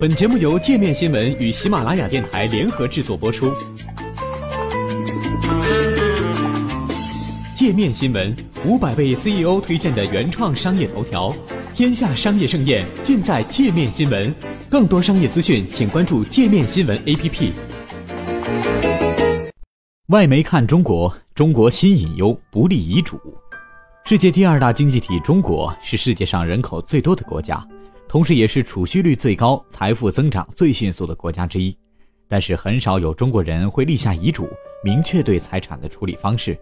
本节目由界面新闻与喜马拉雅电台联合制作播出。界面新闻五百位 CEO 推荐的原创商业头条，天下商业盛宴尽在界面新闻。更多商业资讯，请关注界面新闻 APP。外媒看中国，中国新隐忧不利遗嘱。世界第二大经济体中国是世界上人口最多的国家。同时，也是储蓄率最高、财富增长最迅速的国家之一，但是很少有中国人会立下遗嘱，明确对财产的处理方式。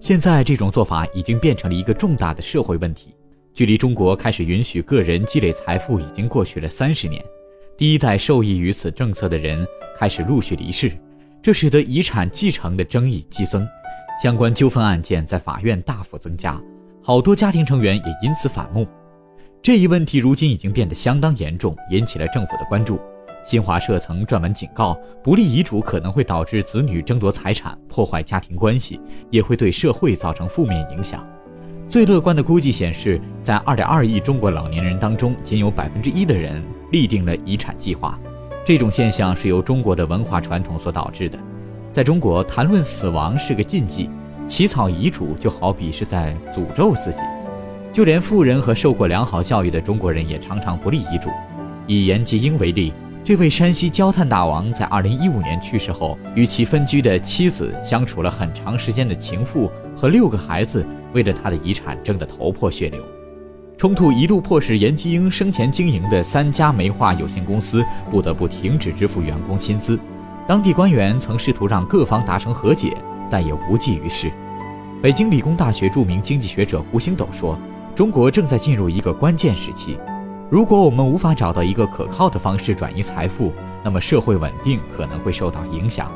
现在，这种做法已经变成了一个重大的社会问题。距离中国开始允许个人积累财富已经过去了三十年，第一代受益于此政策的人开始陆续离世，这使得遗产继承的争议激增，相关纠纷案件在法院大幅增加，好多家庭成员也因此反目。这一问题如今已经变得相当严重，引起了政府的关注。新华社曾撰文警告，不立遗嘱可能会导致子女争夺财产，破坏家庭关系，也会对社会造成负面影响。最乐观的估计显示，在2.2亿中国老年人当中，仅有百分之一的人立定了遗产计划。这种现象是由中国的文化传统所导致的。在中国，谈论死亡是个禁忌，起草遗嘱就好比是在诅咒自己。就连富人和受过良好教育的中国人也常常不立遗嘱。以颜吉英为例，这位山西焦炭大王在2015年去世后，与其分居的妻子相处了很长时间的情妇和六个孩子，为了他的遗产争得头破血流。冲突一度迫使颜吉英生前经营的三家煤化有限公司不得不停止支付员工薪资。当地官员曾试图让各方达成和解，但也无济于事。北京理工大学著名经济学者胡星斗说。中国正在进入一个关键时期，如果我们无法找到一个可靠的方式转移财富，那么社会稳定可能会受到影响。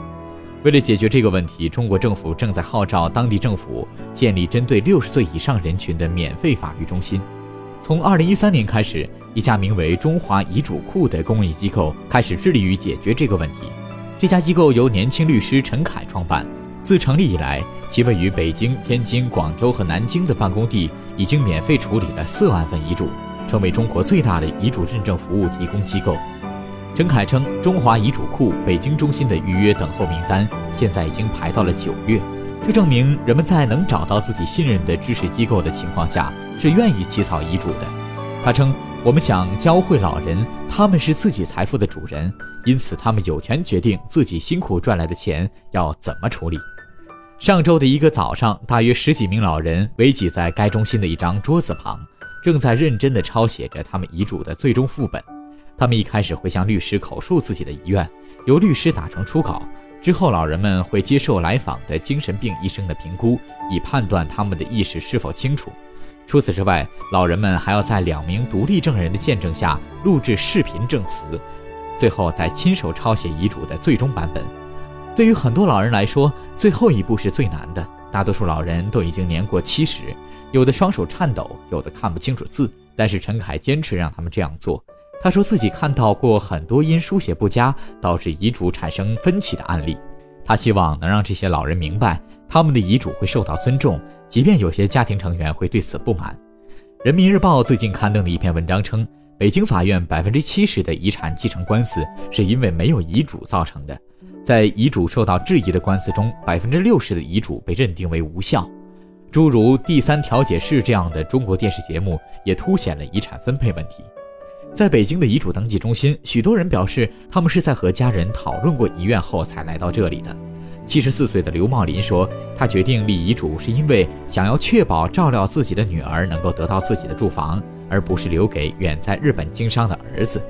为了解决这个问题，中国政府正在号召当地政府建立针对六十岁以上人群的免费法律中心。从二零一三年开始，一家名为“中华遗嘱库”的公益机构开始致力于解决这个问题。这家机构由年轻律师陈凯创办。自成立以来，其位于北京、天津、广州和南京的办公地已经免费处理了四万份遗嘱，成为中国最大的遗嘱认证服务提供机构。陈凯称，中华遗嘱库北京中心的预约等候名单现在已经排到了九月，这证明人们在能找到自己信任的支持机构的情况下是愿意起草遗嘱的。他称：“我们想教会老人，他们是自己财富的主人，因此他们有权决定自己辛苦赚来的钱要怎么处理。”上周的一个早上，大约十几名老人围挤在该中心的一张桌子旁，正在认真地抄写着他们遗嘱的最终副本。他们一开始会向律师口述自己的遗愿，由律师打成初稿。之后，老人们会接受来访的精神病医生的评估，以判断他们的意识是否清楚。除此之外，老人们还要在两名独立证人的见证下录制视频证词，最后再亲手抄写遗嘱的最终版本。对于很多老人来说，最后一步是最难的。大多数老人都已经年过七十，有的双手颤抖，有的看不清楚字。但是陈凯坚持让他们这样做。他说自己看到过很多因书写不佳导致遗嘱产生分歧的案例。他希望能让这些老人明白，他们的遗嘱会受到尊重，即便有些家庭成员会对此不满。人民日报最近刊登的一篇文章称，北京法院百分之七十的遗产继承官司是因为没有遗嘱造成的。在遗嘱受到质疑的官司中，百分之六十的遗嘱被认定为无效。诸如《第三调解室》这样的中国电视节目也凸显了遗产分配问题。在北京的遗嘱登记中心，许多人表示，他们是在和家人讨论过遗愿后才来到这里的。七十四岁的刘茂林说，他决定立遗嘱是因为想要确保照料自己的女儿能够得到自己的住房，而不是留给远在日本经商的儿子。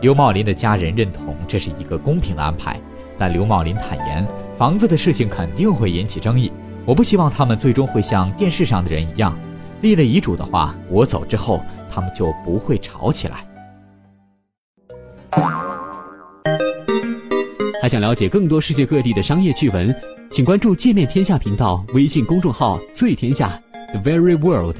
刘茂林的家人认同这是一个公平的安排。但刘茂林坦言，房子的事情肯定会引起争议。我不希望他们最终会像电视上的人一样，立了遗嘱的话，我走之后，他们就不会吵起来。还想了解更多世界各地的商业趣闻，请关注“界面天下”频道微信公众号“最天下 The Very World”。